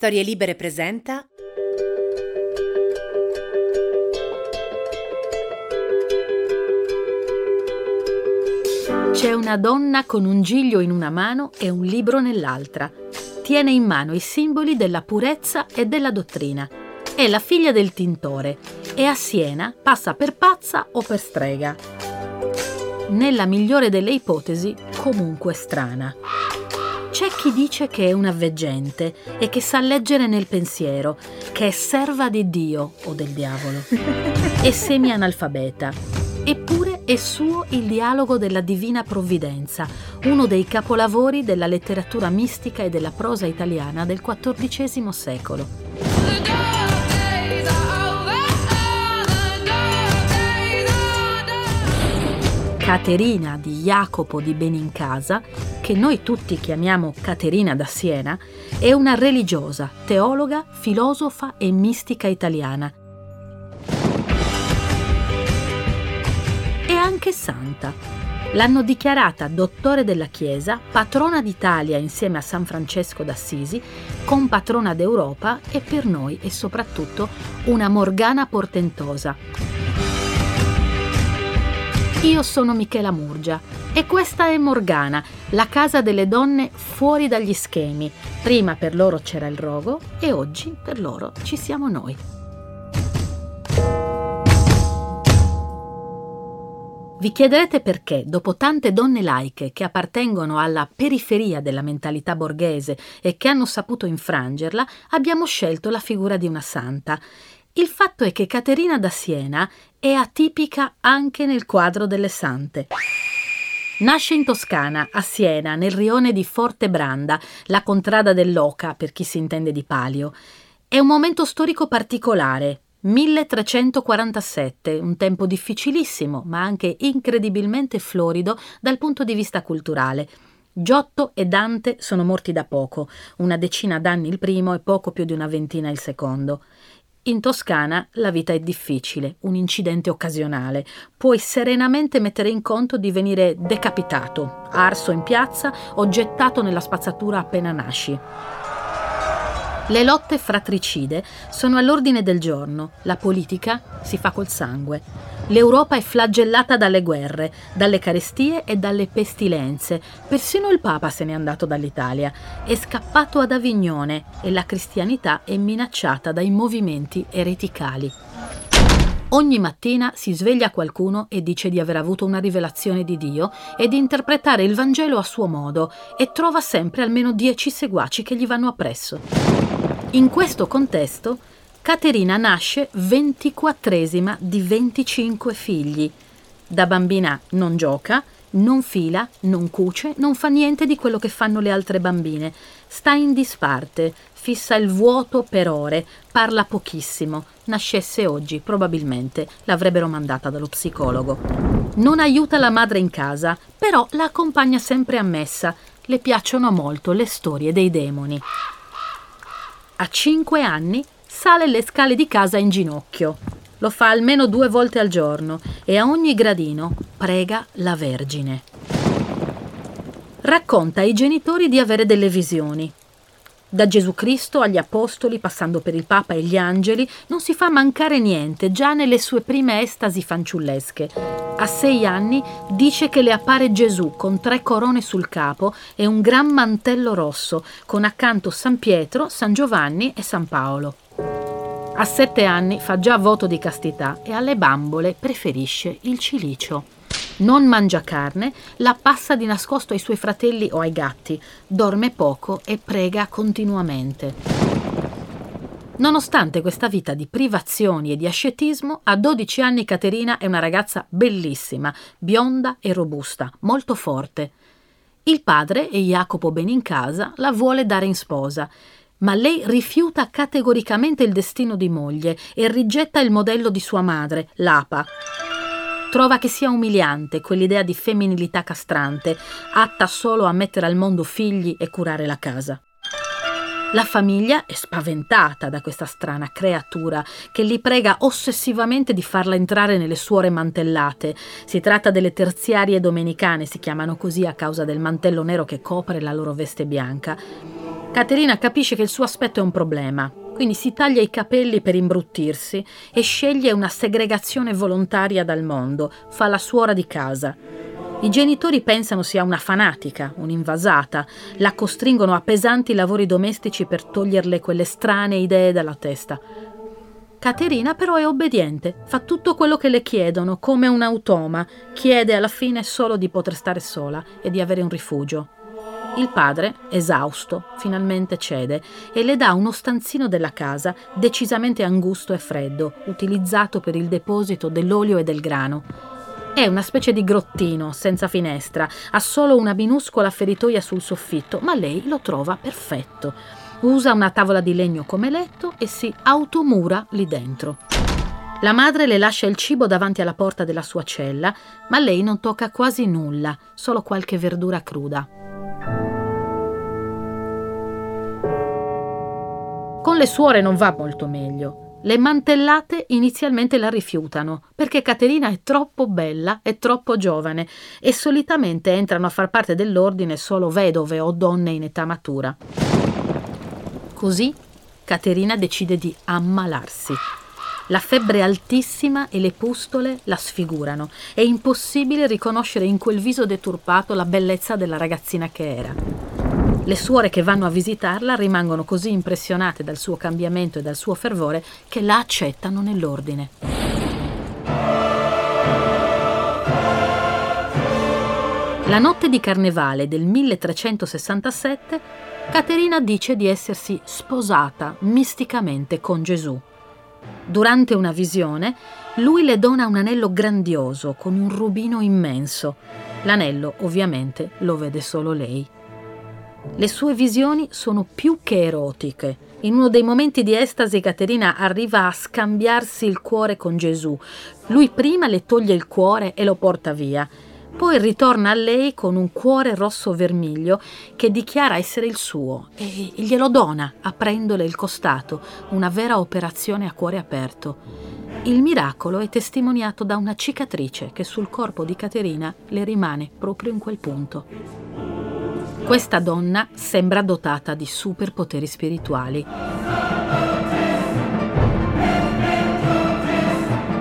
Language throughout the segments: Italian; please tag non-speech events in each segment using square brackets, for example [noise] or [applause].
Storie Libere presenta C'è una donna con un giglio in una mano e un libro nell'altra. Tiene in mano i simboli della purezza e della dottrina. È la figlia del tintore e a Siena passa per pazza o per strega. Nella migliore delle ipotesi, comunque strana. C'è chi dice che è una veggente e che sa leggere nel pensiero, che è serva di Dio o del diavolo. È semi-analfabeta. Eppure è suo il dialogo della Divina Provvidenza, uno dei capolavori della letteratura mistica e della prosa italiana del XIV secolo. Caterina di Jacopo di Benincasa, che noi tutti chiamiamo Caterina da Siena, è una religiosa, teologa, filosofa e mistica italiana. E anche santa. L'hanno dichiarata dottore della Chiesa, patrona d'Italia insieme a San Francesco d'Assisi, compatrona d'Europa e per noi è soprattutto una Morgana portentosa, io sono Michela Murgia e questa è Morgana, la casa delle donne fuori dagli schemi. Prima per loro c'era il rogo e oggi per loro ci siamo noi. Vi chiederete perché, dopo tante donne laiche che appartengono alla periferia della mentalità borghese e che hanno saputo infrangerla, abbiamo scelto la figura di una santa. Il fatto è che Caterina da Siena è atipica anche nel quadro delle sante. Nasce in Toscana, a Siena, nel rione di Fortebranda, la contrada dell'Oca, per chi si intende di palio. È un momento storico particolare, 1347, un tempo difficilissimo, ma anche incredibilmente florido dal punto di vista culturale. Giotto e Dante sono morti da poco, una decina d'anni il primo e poco più di una ventina il secondo. In Toscana la vita è difficile, un incidente occasionale. Puoi serenamente mettere in conto di venire decapitato, arso in piazza o gettato nella spazzatura appena nasci. Le lotte fratricide sono all'ordine del giorno, la politica si fa col sangue. L'Europa è flagellata dalle guerre, dalle carestie e dalle pestilenze. Persino il Papa se n'è andato dall'Italia, è scappato ad Avignone e la cristianità è minacciata dai movimenti ereticali. Ogni mattina si sveglia qualcuno e dice di aver avuto una rivelazione di Dio e di interpretare il Vangelo a suo modo e trova sempre almeno dieci seguaci che gli vanno appresso. In questo contesto, Caterina nasce ventiquattresima di 25 figli. Da bambina non gioca, non fila, non cuce, non fa niente di quello che fanno le altre bambine. Sta in disparte, fissa il vuoto per ore, parla pochissimo. Nascesse oggi, probabilmente l'avrebbero mandata dallo psicologo. Non aiuta la madre in casa, però la accompagna sempre a messa. Le piacciono molto le storie dei demoni. A cinque anni sale le scale di casa in ginocchio. Lo fa almeno due volte al giorno e a ogni gradino prega la Vergine. Racconta ai genitori di avere delle visioni. Da Gesù Cristo agli Apostoli, passando per il Papa e gli angeli, non si fa mancare niente, già nelle sue prime estasi fanciullesche. A sei anni dice che le appare Gesù con tre corone sul capo e un gran mantello rosso, con accanto San Pietro, San Giovanni e San Paolo. A sette anni fa già voto di castità e alle bambole preferisce il cilicio. Non mangia carne, la passa di nascosto ai suoi fratelli o ai gatti, dorme poco e prega continuamente. Nonostante questa vita di privazioni e di ascetismo, a 12 anni Caterina è una ragazza bellissima, bionda e robusta, molto forte. Il padre, e Jacopo Benincasa, la vuole dare in sposa, ma lei rifiuta categoricamente il destino di moglie e rigetta il modello di sua madre, l'Apa. Trova che sia umiliante quell'idea di femminilità castrante, atta solo a mettere al mondo figli e curare la casa. La famiglia è spaventata da questa strana creatura che li prega ossessivamente di farla entrare nelle suore mantellate. Si tratta delle terziarie domenicane, si chiamano così a causa del mantello nero che copre la loro veste bianca. Caterina capisce che il suo aspetto è un problema, quindi si taglia i capelli per imbruttirsi e sceglie una segregazione volontaria dal mondo, fa la suora di casa. I genitori pensano sia una fanatica, un'invasata, la costringono a pesanti lavori domestici per toglierle quelle strane idee dalla testa. Caterina però è obbediente, fa tutto quello che le chiedono, come un automa, chiede alla fine solo di poter stare sola e di avere un rifugio. Il padre, esausto, finalmente cede e le dà uno stanzino della casa decisamente angusto e freddo, utilizzato per il deposito dell'olio e del grano. È una specie di grottino, senza finestra, ha solo una minuscola feritoia sul soffitto, ma lei lo trova perfetto. Usa una tavola di legno come letto e si automura lì dentro. La madre le lascia il cibo davanti alla porta della sua cella, ma lei non tocca quasi nulla, solo qualche verdura cruda. Le suore non va molto meglio. Le mantellate inizialmente la rifiutano perché Caterina è troppo bella e troppo giovane e solitamente entrano a far parte dell'ordine solo vedove o donne in età matura. Così Caterina decide di ammalarsi. La febbre altissima e le pustole la sfigurano. È impossibile riconoscere in quel viso deturpato la bellezza della ragazzina che era. Le suore che vanno a visitarla rimangono così impressionate dal suo cambiamento e dal suo fervore che la accettano nell'ordine. La notte di carnevale del 1367 Caterina dice di essersi sposata misticamente con Gesù. Durante una visione, lui le dona un anello grandioso con un rubino immenso. L'anello, ovviamente, lo vede solo lei. Le sue visioni sono più che erotiche. In uno dei momenti di estasi Caterina arriva a scambiarsi il cuore con Gesù. Lui prima le toglie il cuore e lo porta via poi ritorna a lei con un cuore rosso vermiglio che dichiara essere il suo e glielo dona aprendole il costato, una vera operazione a cuore aperto. Il miracolo è testimoniato da una cicatrice che sul corpo di Caterina le rimane proprio in quel punto. Questa donna sembra dotata di superpoteri spirituali.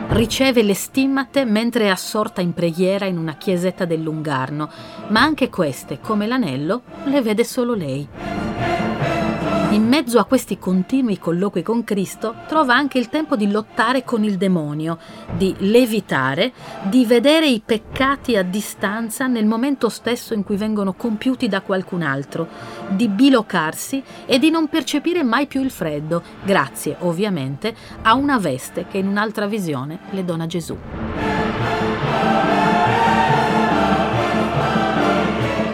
riceve le stimmate mentre è assorta in preghiera in una chiesetta del Lungarno, ma anche queste, come l'anello, le vede solo lei. In mezzo a questi continui colloqui con Cristo trova anche il tempo di lottare con il demonio, di levitare, di vedere i peccati a distanza nel momento stesso in cui vengono compiuti da qualcun altro, di bilocarsi e di non percepire mai più il freddo, grazie ovviamente a una veste che in un'altra visione le dona Gesù.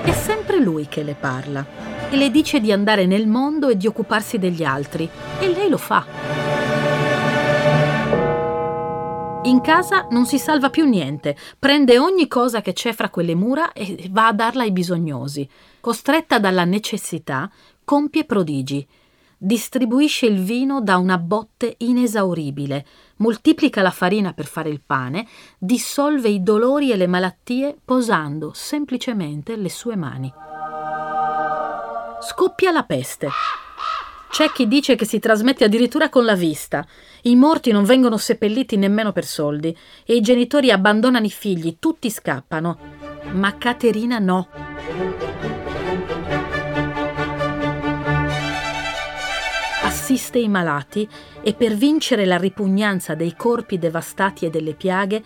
È sempre lui che le parla e le dice di andare nel mondo e di occuparsi degli altri. E lei lo fa. In casa non si salva più niente, prende ogni cosa che c'è fra quelle mura e va a darla ai bisognosi. Costretta dalla necessità, compie prodigi. Distribuisce il vino da una botte inesauribile, moltiplica la farina per fare il pane, dissolve i dolori e le malattie posando semplicemente le sue mani scoppia la peste. C'è chi dice che si trasmette addirittura con la vista. I morti non vengono seppelliti nemmeno per soldi e i genitori abbandonano i figli, tutti scappano. Ma Caterina no. Assiste i malati e per vincere la ripugnanza dei corpi devastati e delle piaghe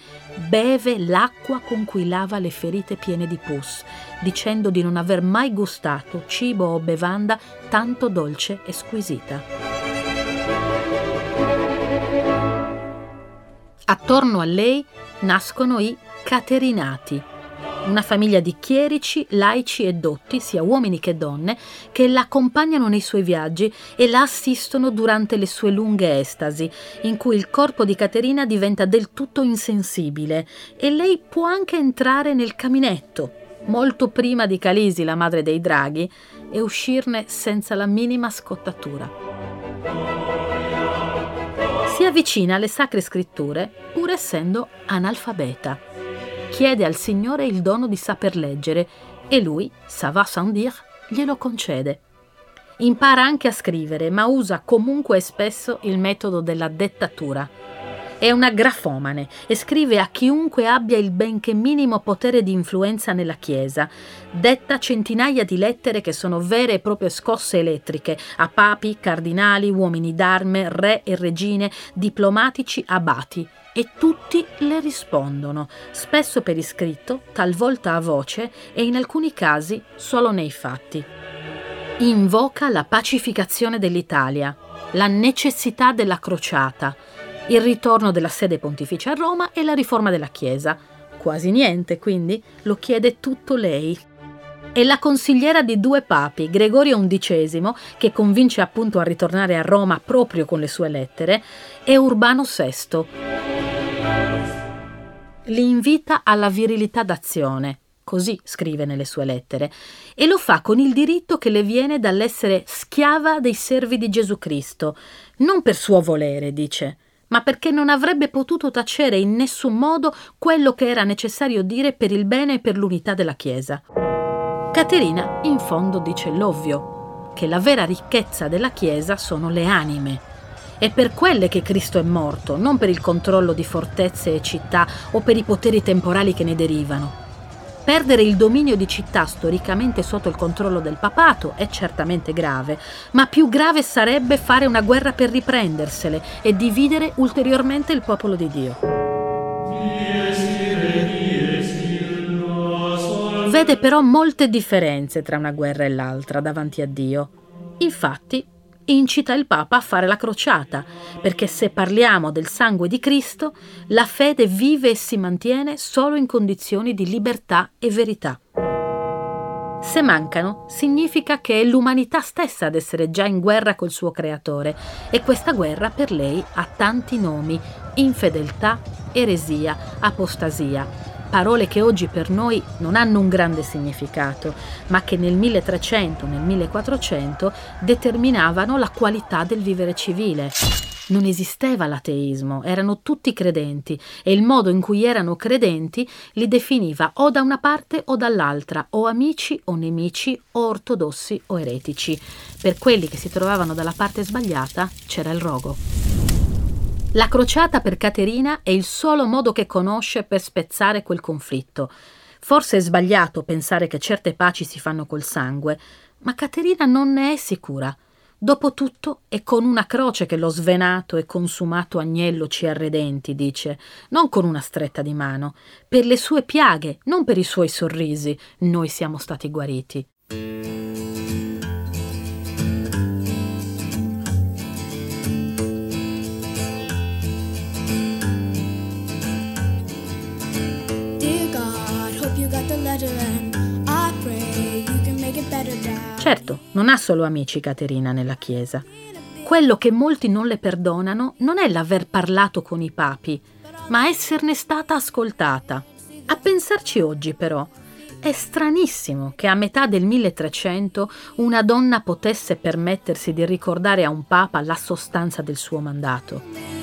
beve l'acqua con cui lava le ferite piene di pus, dicendo di non aver mai gustato cibo o bevanda tanto dolce e squisita. Attorno a lei nascono i caterinati, una famiglia di chierici, laici e dotti, sia uomini che donne, che la accompagnano nei suoi viaggi e la assistono durante le sue lunghe estasi, in cui il corpo di Caterina diventa del tutto insensibile e lei può anche entrare nel caminetto, molto prima di Calisi, la madre dei draghi, e uscirne senza la minima scottatura. Si avvicina alle sacre scritture pur essendo analfabeta chiede al Signore il dono di saper leggere e lui, ça va sans dire, glielo concede. Impara anche a scrivere, ma usa comunque e spesso il metodo della dettatura. È una grafomane e scrive a chiunque abbia il benché minimo potere di influenza nella Chiesa. Detta centinaia di lettere che sono vere e proprie scosse elettriche a papi, cardinali, uomini d'arme, re e regine, diplomatici, abati. E tutti le rispondono, spesso per iscritto, talvolta a voce e in alcuni casi solo nei fatti. Invoca la pacificazione dell'Italia, la necessità della crociata, il ritorno della sede pontificia a Roma e la riforma della Chiesa. Quasi niente, quindi, lo chiede tutto lei. È la consigliera di due papi, Gregorio XI, che convince appunto a ritornare a Roma proprio con le sue lettere, e Urbano VI. Li invita alla virilità d'azione, così scrive nelle sue lettere, e lo fa con il diritto che le viene dall'essere schiava dei servi di Gesù Cristo, non per suo volere, dice, ma perché non avrebbe potuto tacere in nessun modo quello che era necessario dire per il bene e per l'unità della Chiesa. Caterina in fondo dice l'ovvio, che la vera ricchezza della Chiesa sono le anime. È per quelle che Cristo è morto, non per il controllo di fortezze e città o per i poteri temporali che ne derivano. Perdere il dominio di città storicamente sotto il controllo del papato è certamente grave, ma più grave sarebbe fare una guerra per riprendersele e dividere ulteriormente il popolo di Dio. Vede però molte differenze tra una guerra e l'altra davanti a Dio. Infatti, incita il Papa a fare la crociata, perché se parliamo del sangue di Cristo, la fede vive e si mantiene solo in condizioni di libertà e verità. Se mancano, significa che è l'umanità stessa ad essere già in guerra col suo creatore e questa guerra per lei ha tanti nomi, infedeltà, eresia, apostasia, parole che oggi per noi non hanno un grande significato, ma che nel 1300, nel 1400 determinavano la qualità del vivere civile. Non esisteva l'ateismo, erano tutti credenti e il modo in cui erano credenti li definiva o da una parte o dall'altra, o amici o nemici, o ortodossi o eretici. Per quelli che si trovavano dalla parte sbagliata c'era il rogo. La crociata per Caterina è il solo modo che conosce per spezzare quel conflitto. Forse è sbagliato pensare che certe paci si fanno col sangue, ma Caterina non ne è sicura. Dopotutto è con una croce che lo svenato e consumato agnello ci arredenti, dice, non con una stretta di mano. Per le sue piaghe, non per i suoi sorrisi, noi siamo stati guariti. Certo, non ha solo amici Caterina nella Chiesa. Quello che molti non le perdonano non è l'aver parlato con i papi, ma esserne stata ascoltata. A pensarci oggi, però, è stranissimo che a metà del 1300 una donna potesse permettersi di ricordare a un papa la sostanza del suo mandato.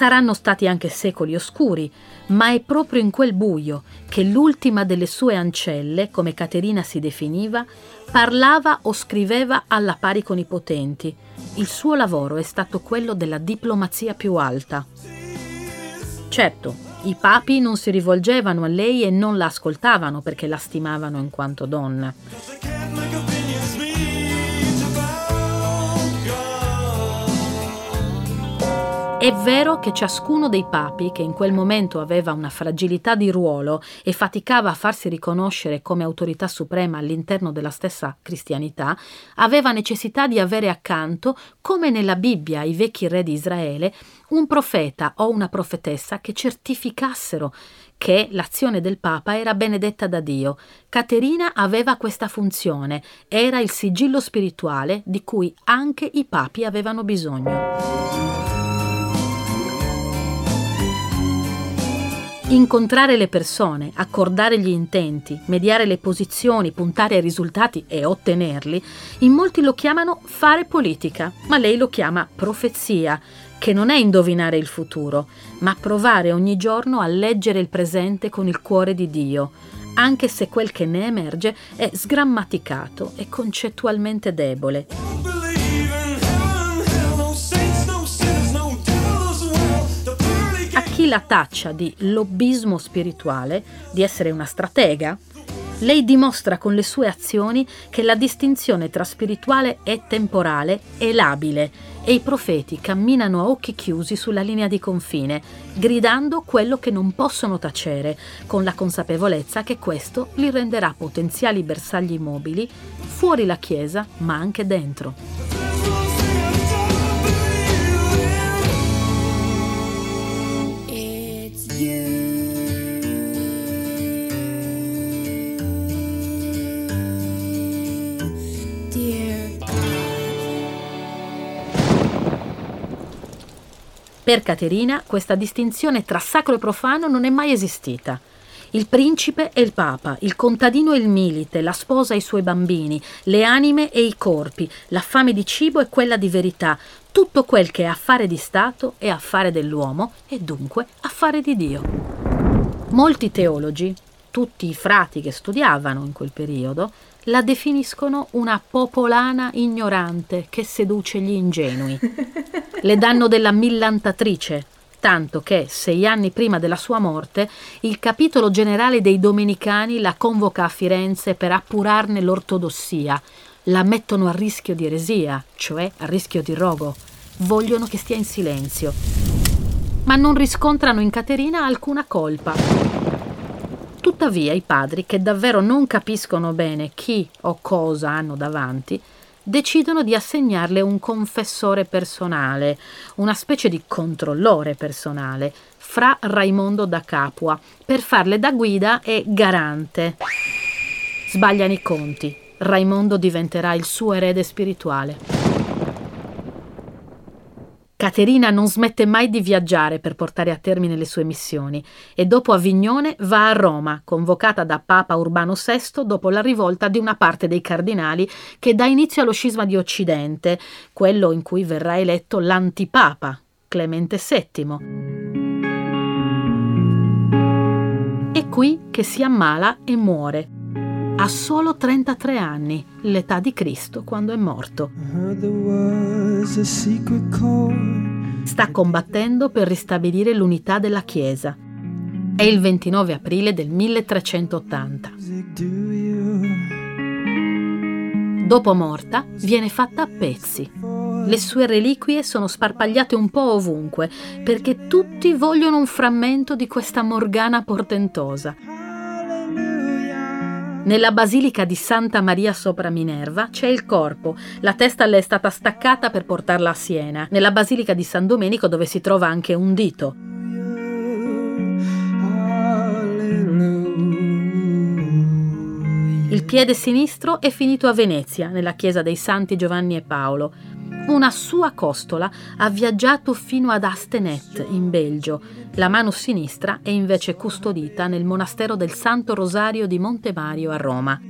Saranno stati anche secoli oscuri, ma è proprio in quel buio che l'ultima delle sue ancelle, come Caterina si definiva, parlava o scriveva alla pari con i potenti. Il suo lavoro è stato quello della diplomazia più alta. Certo, i papi non si rivolgevano a lei e non la ascoltavano perché la stimavano in quanto donna. È vero che ciascuno dei papi, che in quel momento aveva una fragilità di ruolo e faticava a farsi riconoscere come autorità suprema all'interno della stessa cristianità, aveva necessità di avere accanto, come nella Bibbia i vecchi re di Israele, un profeta o una profetessa che certificassero che l'azione del Papa era benedetta da Dio. Caterina aveva questa funzione, era il sigillo spirituale di cui anche i papi avevano bisogno. Incontrare le persone, accordare gli intenti, mediare le posizioni, puntare ai risultati e ottenerli, in molti lo chiamano fare politica, ma lei lo chiama profezia, che non è indovinare il futuro, ma provare ogni giorno a leggere il presente con il cuore di Dio, anche se quel che ne emerge è sgrammaticato e concettualmente debole. Chi la taccia di lobbismo spirituale, di essere una stratega, lei dimostra con le sue azioni che la distinzione tra spirituale e temporale è labile e i profeti camminano a occhi chiusi sulla linea di confine, gridando quello che non possono tacere, con la consapevolezza che questo li renderà potenziali bersagli mobili fuori la Chiesa, ma anche dentro. Per Caterina questa distinzione tra sacro e profano non è mai esistita. Il principe e il papa, il contadino e il milite, la sposa e i suoi bambini, le anime e i corpi, la fame di cibo e quella di verità, tutto quel che è affare di Stato è affare dell'uomo e dunque affare di Dio. Molti teologi, tutti i frati che studiavano in quel periodo, la definiscono una popolana ignorante che seduce gli ingenui. Le danno della millantatrice, tanto che sei anni prima della sua morte il capitolo generale dei Domenicani la convoca a Firenze per appurarne l'ortodossia. La mettono a rischio di eresia, cioè a rischio di rogo. Vogliono che stia in silenzio. Ma non riscontrano in Caterina alcuna colpa. Tuttavia i padri, che davvero non capiscono bene chi o cosa hanno davanti, decidono di assegnarle un confessore personale, una specie di controllore personale, fra Raimondo da Capua, per farle da guida e garante. Sbagliano i conti. Raimondo diventerà il suo erede spirituale. Caterina non smette mai di viaggiare per portare a termine le sue missioni e dopo Avignone va a Roma, convocata da Papa Urbano VI dopo la rivolta di una parte dei cardinali che dà inizio allo scisma di Occidente, quello in cui verrà eletto l'antipapa, Clemente VII. È qui che si ammala e muore ha solo 33 anni, l'età di Cristo quando è morto. Sta combattendo per ristabilire l'unità della Chiesa. È il 29 aprile del 1380. Dopo morta, viene fatta a pezzi. Le sue reliquie sono sparpagliate un po' ovunque perché tutti vogliono un frammento di questa Morgana portentosa. Nella basilica di Santa Maria sopra Minerva c'è il corpo, la testa le è stata staccata per portarla a Siena, nella basilica di San Domenico dove si trova anche un dito. Il piede sinistro è finito a Venezia, nella chiesa dei Santi Giovanni e Paolo. Una sua costola ha viaggiato fino ad Astenet, in Belgio. La mano sinistra è invece custodita nel monastero del Santo Rosario di Monte Mario a Roma.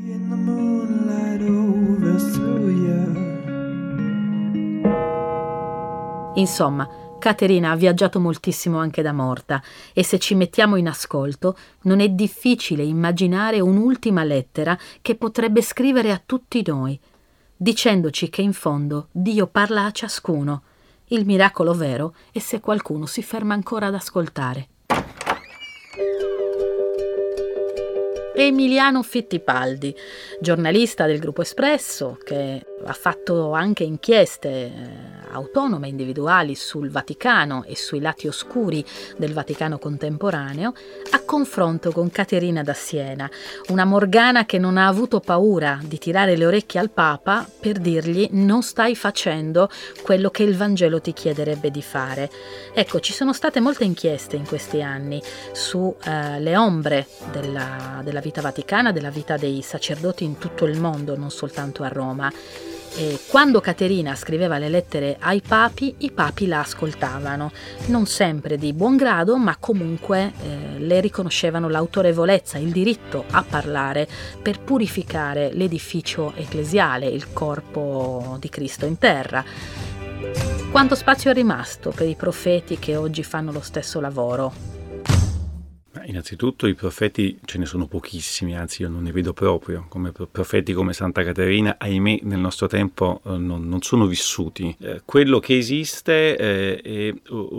Insomma, Caterina ha viaggiato moltissimo anche da morta e se ci mettiamo in ascolto non è difficile immaginare un'ultima lettera che potrebbe scrivere a tutti noi dicendoci che in fondo Dio parla a ciascuno. Il miracolo vero è se qualcuno si ferma ancora ad ascoltare. Emiliano Fittipaldi, giornalista del Gruppo Espresso, che ha fatto anche inchieste eh, autonome, individuali sul Vaticano e sui lati oscuri del Vaticano contemporaneo, a confronto con Caterina da Siena, una Morgana che non ha avuto paura di tirare le orecchie al Papa per dirgli non stai facendo quello che il Vangelo ti chiederebbe di fare. Ecco, ci sono state molte inchieste in questi anni sulle eh, ombre della, della vita vaticana, della vita dei sacerdoti in tutto il mondo, non soltanto a Roma. E quando Caterina scriveva le lettere ai papi, i papi la ascoltavano, non sempre di buon grado, ma comunque eh, le riconoscevano l'autorevolezza, il diritto a parlare per purificare l'edificio ecclesiale, il corpo di Cristo in terra. Quanto spazio è rimasto per i profeti che oggi fanno lo stesso lavoro? Innanzitutto i profeti ce ne sono pochissimi, anzi io non ne vedo proprio, come profeti come Santa Caterina, ahimè nel nostro tempo eh, non, non, sono vissuti. Eh, quello che esiste eh, è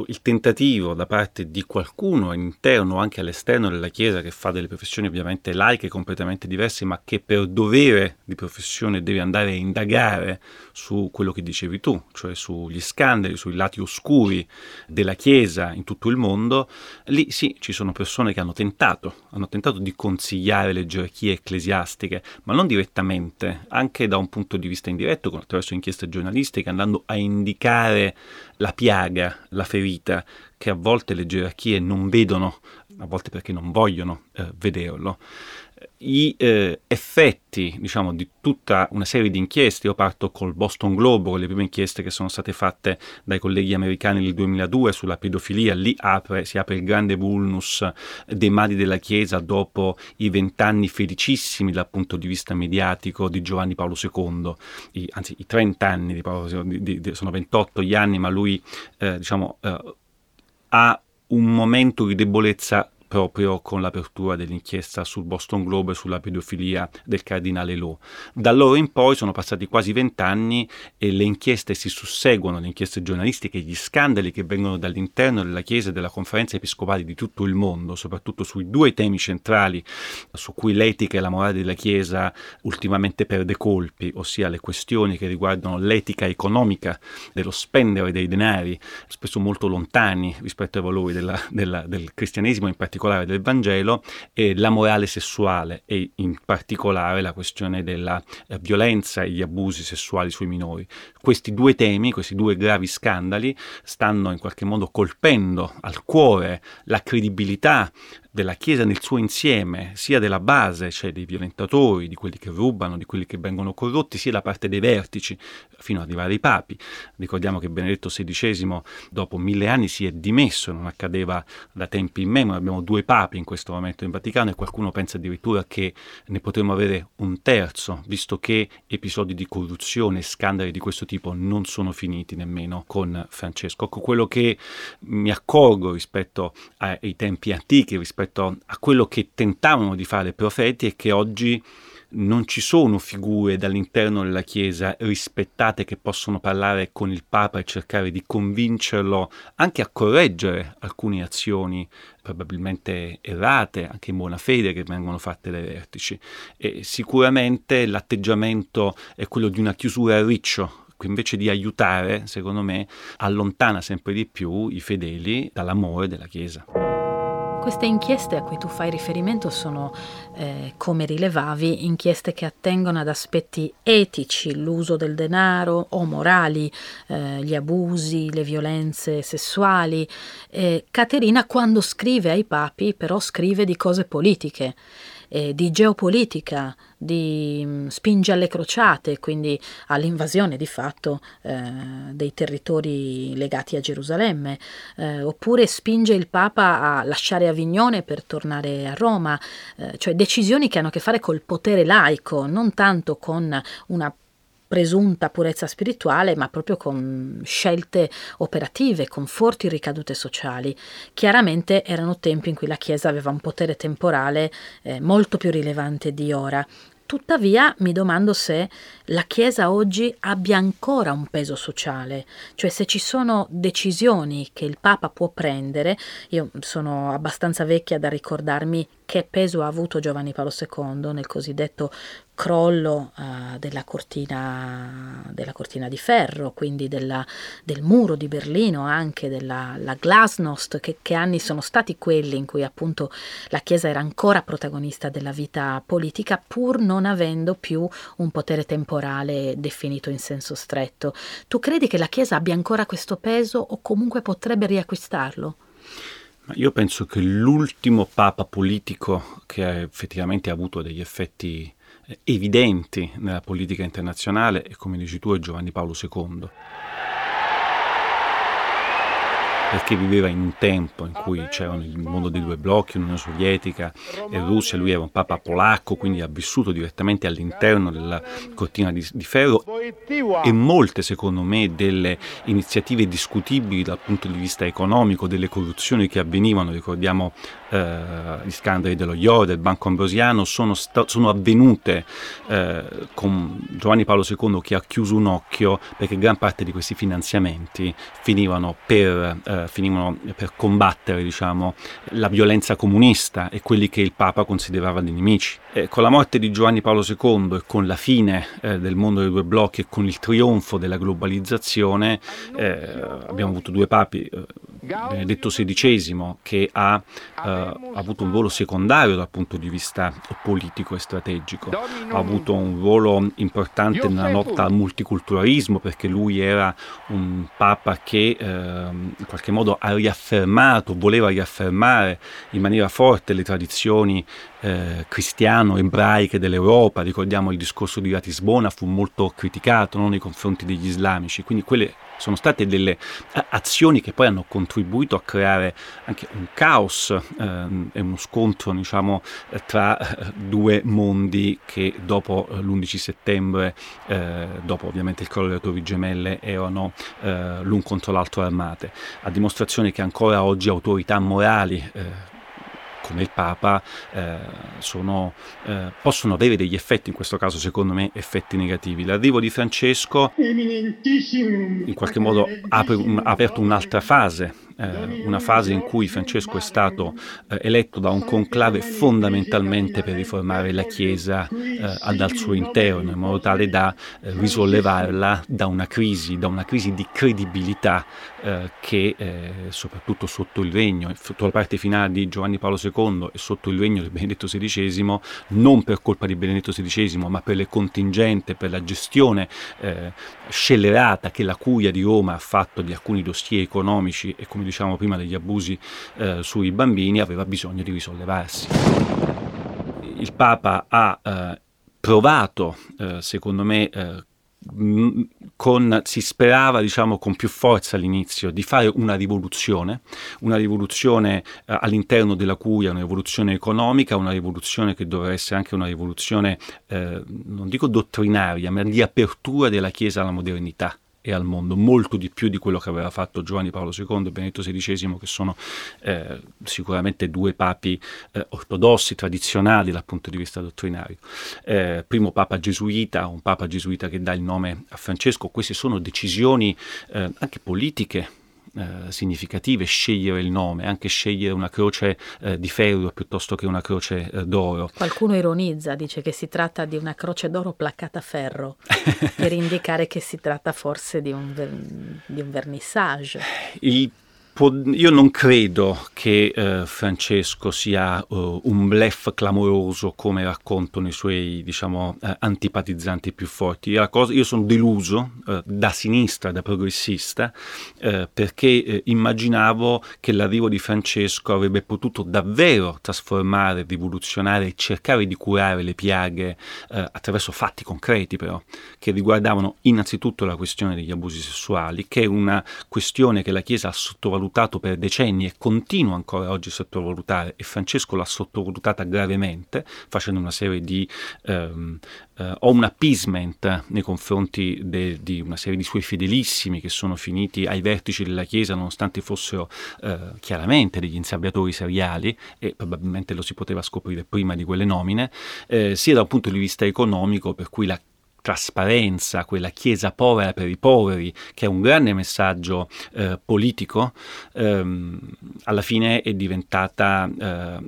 il tentativo da parte di qualcuno all'interno o anche all'esterno della Chiesa che fa delle professioni ovviamente laiche completamente diverse, ma che per dovere di professione deve andare a indagare su quello che dicevi tu, cioè sugli scandali, sui lati oscuri della Chiesa in tutto il mondo, lì sì ci sono persone che hanno tentato, hanno tentato di consigliare le gerarchie ecclesiastiche, ma non direttamente, anche da un punto di vista indiretto, attraverso inchieste giornalistiche, andando a indicare la piaga, la ferita, che a volte le gerarchie non vedono, a volte perché non vogliono eh, vederlo i eh, effetti diciamo, di tutta una serie di inchieste. Io parto col Boston Globe, con le prime inchieste che sono state fatte dai colleghi americani nel 2002 sulla pedofilia. Lì apre, si apre il grande vulnus dei mali della Chiesa dopo i vent'anni felicissimi dal punto di vista mediatico di Giovanni Paolo II, I, anzi i 30 anni di Paolo di, di, di, sono 28 gli anni, ma lui eh, diciamo, eh, ha un momento di debolezza proprio con l'apertura dell'inchiesta sul Boston Globe sulla pedofilia del cardinale Lowe. Da allora in poi sono passati quasi vent'anni e le inchieste si susseguono, le inchieste giornalistiche, gli scandali che vengono dall'interno della Chiesa e della conferenza episcopale di tutto il mondo, soprattutto sui due temi centrali su cui l'etica e la morale della Chiesa ultimamente perde colpi, ossia le questioni che riguardano l'etica economica dello spendere dei denari, spesso molto lontani rispetto ai valori della, della, del cristianesimo, in particolare particolare del Vangelo e la morale sessuale e in particolare la questione della eh, violenza e gli abusi sessuali sui minori. Questi due temi, questi due gravi scandali stanno in qualche modo colpendo al cuore la credibilità della Chiesa nel suo insieme, sia della base, cioè dei violentatori, di quelli che rubano, di quelli che vengono corrotti, sia da parte dei vertici, fino ad arrivare ai papi. Ricordiamo che Benedetto XVI, dopo mille anni, si è dimesso, non accadeva da tempi immemori, abbiamo due papi in questo momento in Vaticano e qualcuno pensa addirittura che ne potremmo avere un terzo, visto che episodi di corruzione e scandali di questo tipo non sono finiti nemmeno con Francesco. Ecco, quello che mi accorgo rispetto ai tempi antichi, rispetto a quello che tentavano di fare i profeti e che oggi non ci sono figure dall'interno della Chiesa rispettate che possono parlare con il Papa e cercare di convincerlo anche a correggere alcune azioni probabilmente errate, anche in buona fede, che vengono fatte dai vertici. E sicuramente l'atteggiamento è quello di una chiusura a riccio, invece di aiutare, secondo me, allontana sempre di più i fedeli dall'amore della Chiesa. Queste inchieste a cui tu fai riferimento sono, eh, come rilevavi, inchieste che attengono ad aspetti etici, l'uso del denaro o morali, eh, gli abusi, le violenze sessuali. Eh, Caterina quando scrive ai papi però scrive di cose politiche eh, di geopolitica, di mh, mm, spinge alle crociate, quindi all'invasione di fatto eh, dei territori legati a Gerusalemme, eh, oppure spinge il Papa a lasciare Avignone per tornare a Roma, eh, cioè decisioni che hanno a che fare col potere laico, non tanto con una presunta purezza spirituale, ma proprio con scelte operative, con forti ricadute sociali. Chiaramente erano tempi in cui la Chiesa aveva un potere temporale eh, molto più rilevante di ora. Tuttavia mi domando se la Chiesa oggi abbia ancora un peso sociale, cioè se ci sono decisioni che il Papa può prendere, io sono abbastanza vecchia da ricordarmi che peso ha avuto Giovanni Paolo II nel cosiddetto crollo uh, della, cortina, della, cortina, di ferro, quindi della, del muro di Berlino, anche della Glasnost, che, che, anni sono stati quelli in cui appunto la Chiesa era ancora protagonista della vita politica, pur non avendo più un potere temporale definito in senso stretto. Tu credi che la Chiesa abbia ancora questo peso o comunque potrebbe riacquistarlo? Io penso che l'ultimo papa politico che effettivamente ha avuto degli effetti eh, evidenti nella politica internazionale e come dici tu è Giovanni Paolo II. Perché viveva in un tempo in cui c'erano il mondo dei due blocchi, l'Unione Sovietica e Russia, lui era un papa polacco, quindi ha vissuto direttamente all'interno della cortina di, di ferro e molte secondo me delle iniziative discutibili dal punto di vista economico, delle corruzioni che avvenivano, ricordiamo eh, gli scandali dello IO, del Banco Ambrosiano, sono, sta- sono avvenute eh, con Giovanni Paolo II che ha chiuso un occhio perché gran parte di questi finanziamenti finivano per, eh, finivano per combattere diciamo, la violenza comunista e quelli che il Papa considerava dei nemici. Eh, con la morte di Giovanni Paolo II e con la fine eh, del mondo dei due blocchi e con il trionfo della globalizzazione eh, abbiamo avuto due papi, eh, Benedetto XVI che ha eh, avuto un ruolo secondario dal punto di vista politico e strategico, ha avuto un ruolo importante nella lotta al multiculturalismo perché lui era un papa che eh, in qualche modo ha riaffermato, voleva riaffermare in maniera forte le tradizioni eh, cristiano-ebraiche dell'Europa, ricordiamo il discorso di Ratisbona, fu molto criticato no, nei confronti degli islamici, quindi quelle sono state delle azioni che poi hanno contribuito a creare anche un caos eh, e uno scontro diciamo, tra eh, due mondi che dopo eh, l'11 settembre, eh, dopo ovviamente il crollo delle Torri Gemelle, erano eh, l'un contro l'altro armate, a dimostrazione che ancora oggi autorità morali come il Papa eh, sono, eh, possono avere degli effetti, in questo caso secondo me effetti negativi. L'arrivo di Francesco in qualche modo ha aperto un'altra fase eh, una fase in cui Francesco è stato eh, eletto da un conclave fondamentalmente per riformare la Chiesa eh, dal suo interno, in modo tale da eh, risollevarla da una crisi, da una crisi di credibilità eh, che eh, soprattutto sotto il regno, sotto la parte finale di Giovanni Paolo II e sotto il regno di Benedetto XVI, non per colpa di Benedetto XVI, ma per le contingente, per la gestione scellerata che la curia di Roma ha fatto di alcuni dossier economici e come diciamo prima degli abusi eh, sui bambini, aveva bisogno di risollevarsi. Il Papa ha eh, provato, eh, secondo me, eh, con, si sperava diciamo, con più forza all'inizio di fare una rivoluzione, una rivoluzione eh, all'interno della curia, una rivoluzione economica, una rivoluzione che dovrà essere anche una rivoluzione, eh, non dico dottrinaria, ma di apertura della Chiesa alla modernità e al mondo, molto di più di quello che aveva fatto Giovanni Paolo II e Benedetto XVI, che sono eh, sicuramente due papi eh, ortodossi, tradizionali dal punto di vista dottrinario. Eh, primo papa gesuita, un papa gesuita che dà il nome a Francesco, queste sono decisioni eh, anche politiche eh, significative scegliere il nome, anche scegliere una croce eh, di ferro piuttosto che una croce eh, d'oro. Qualcuno ironizza, dice che si tratta di una croce d'oro placcata a ferro, [laughs] per indicare che si tratta forse di un, ver- di un vernissage. Il io non credo che eh, Francesco sia uh, un blef clamoroso come raccontano i suoi diciamo, eh, antipatizzanti più forti. Cosa, io sono deluso eh, da sinistra, da progressista, eh, perché eh, immaginavo che l'arrivo di Francesco avrebbe potuto davvero trasformare, rivoluzionare e cercare di curare le piaghe attraverso fatti concreti però, che riguardavano innanzitutto la questione degli abusi sessuali, che è una questione che la Chiesa ha sottovalutato sottovalutato per decenni e continua ancora oggi a sottovalutare e Francesco l'ha sottovalutata gravemente facendo una serie di ehm, eh, o un appeasement nei confronti de, di una serie di suoi fedelissimi che sono finiti ai vertici della Chiesa nonostante fossero eh, chiaramente degli insabbiatori seriali e probabilmente lo si poteva scoprire prima di quelle nomine, eh, sia da un punto di vista economico per cui la trasparenza, quella chiesa povera per i poveri, che è un grande messaggio eh, politico, ehm, alla fine è diventata, eh,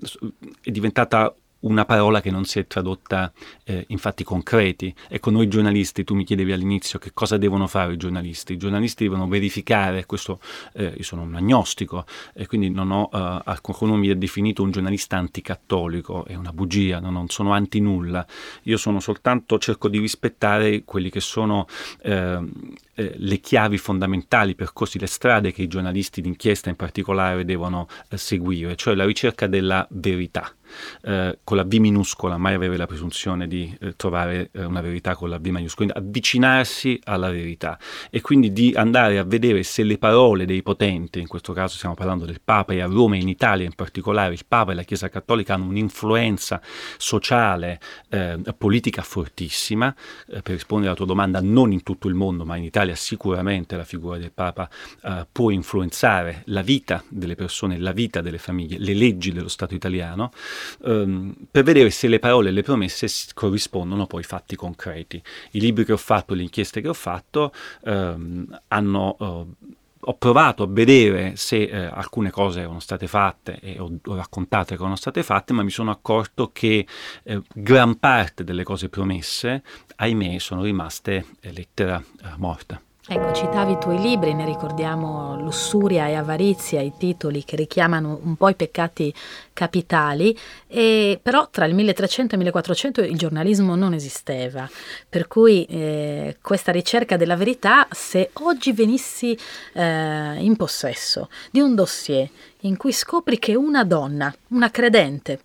è diventata una parola che non si è tradotta eh, in fatti concreti. Ecco, noi giornalisti, tu mi chiedevi all'inizio che cosa devono fare i giornalisti. I giornalisti devono verificare, questo eh, io sono un agnostico e quindi non ho, uh, qualcuno mi ha definito un giornalista anticattolico, è una bugia, no? non sono anti nulla. Io sono soltanto, cerco di rispettare quelli che sono... Eh, eh, le chiavi fondamentali, i percorsi, le strade che i giornalisti d'inchiesta in particolare devono eh, seguire, cioè la ricerca della verità eh, con la V minuscola, mai avere la presunzione di eh, trovare eh, una verità con la V maiuscola, quindi avvicinarsi alla verità. E quindi di andare a vedere se le parole dei potenti, in questo caso stiamo parlando del Papa e a Roma e in Italia in particolare, il Papa e la Chiesa Cattolica hanno un'influenza sociale, eh, politica fortissima, eh, per rispondere alla tua domanda, non in tutto il mondo, ma in Italia sicuramente la figura del Papa eh, può influenzare la vita delle persone, la vita delle famiglie, le leggi dello Stato italiano um, per vedere se le parole e le promesse corrispondono poi ai fatti concreti. I libri che ho fatto, le inchieste che ho fatto um, hanno... Uh, ho provato a vedere se eh, alcune cose erano state fatte e ho, ho, raccontate che erano state fatte, ma mi sono accorto che eh, gran parte delle cose promesse, ahimè, sono rimaste eh, lettera eh, morta. Ecco, citavi i tuoi libri, ne ricordiamo Lussuria e Avarizia, i titoli che richiamano un po' i peccati capitali, e, però tra il 1300 e il 1400 il giornalismo non esisteva, per cui eh, questa ricerca della verità, se oggi venissi eh, in possesso di un dossier in cui scopri che una donna, una credente,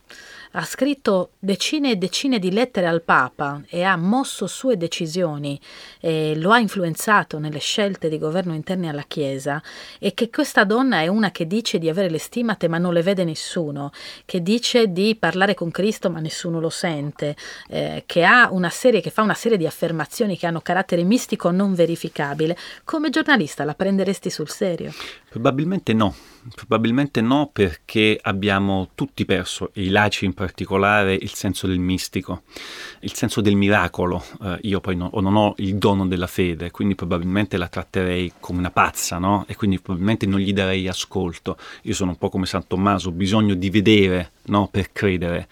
ha scritto decine e decine di lettere al Papa e ha mosso sue decisioni lo ha influenzato nelle scelte di governo interne alla Chiesa e che questa donna è una che dice di avere le stimate ma non le vede nessuno, che dice di parlare con Cristo ma nessuno lo sente, eh, che una serie che fa una serie di affermazioni che hanno carattere mistico non verificabile, come giornalista la prenderesti sul serio? Probabilmente no. Probabilmente no perché abbiamo tutti perso, e i laici in particolare, il senso del mistico, il senso del miracolo. Eh, io poi no, non ho il dono della fede, quindi probabilmente la tratterei come una pazza, no? E quindi probabilmente non gli darei ascolto. Io sono un po' come San Tommaso, ho bisogno di vedere no? per credere.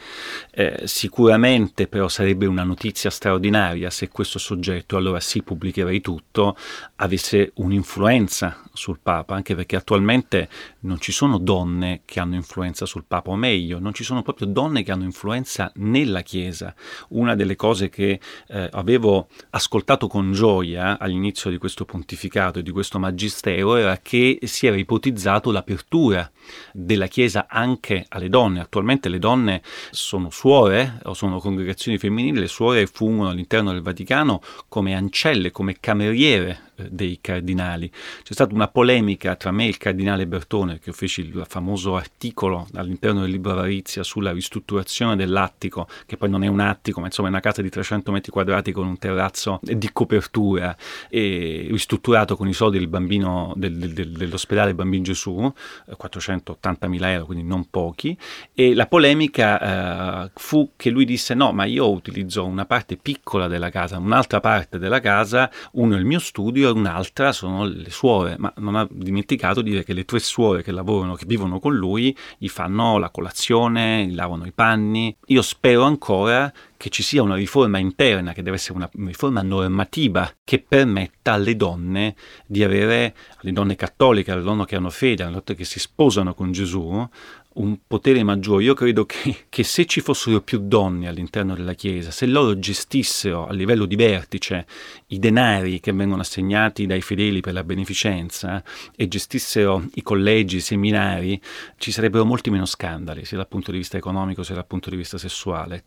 Eh, sicuramente però sarebbe una notizia straordinaria se questo soggetto, allora sì pubblicherei tutto, avesse un'influenza sul Papa, anche perché attualmente non ci sono donne che hanno influenza sul Papa, o meglio, non ci sono proprio donne che hanno influenza nella Chiesa. Una delle cose che eh, avevo ascoltato con gioia all'inizio di questo pontificato e di questo magistero era che si era ipotizzato l'apertura della Chiesa anche alle donne. Attualmente le donne sono suore o sono congregazioni femminili, le suore fungono all'interno del Vaticano come ancelle, come cameriere dei cardinali. C'è stata una polemica tra me e il cardinale Bertone, che feci il famoso articolo all'interno del libro Avarizia sulla ristrutturazione dell'attico, che poi non è un attico, ma insomma è una casa di 300 metri quadrati con un terrazzo di copertura, e ristrutturato con i soldi del bambino, del, del, dell'ospedale Bambino Gesù, 480 mila euro, quindi non pochi, e la polemica eh, fu che lui disse no, ma io utilizzo una parte piccola della casa, un'altra parte della casa, uno è il mio studio, e un'altra sono le suore, ma non ha dimenticato di dire che le tre suore che lavorano, che vivono con lui, gli fanno la colazione, gli lavano i panni. Io spero ancora che ci sia una riforma interna, che deve essere una riforma normativa, che permetta alle donne di avere, alle donne cattoliche, alle donne che hanno fede, alle donne che si sposano con Gesù, un potere maggiore. Io credo che, che, se ci fossero più donne all'interno della Chiesa, se loro gestissero a livello di vertice i denari che vengono assegnati dai fedeli per la beneficenza e gestissero i collegi, i seminari, ci sarebbero molti meno scandali, sia dal punto di vista economico sia dal punto di vista sessuale.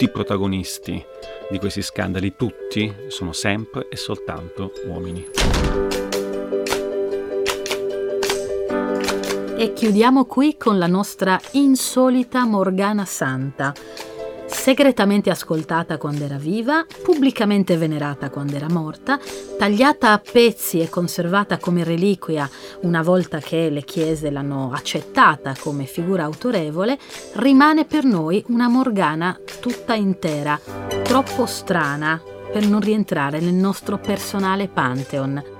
Tutti i protagonisti di questi scandali, tutti sono sempre e soltanto uomini. E chiudiamo qui con la nostra insolita Morgana Santa segretamente ascoltata quando era viva, pubblicamente venerata quando era morta, tagliata a pezzi e conservata come reliquia una volta che le chiese l'hanno accettata come figura autorevole, rimane per noi una Morgana tutta intera, troppo strana per non rientrare nel nostro personale Pantheon.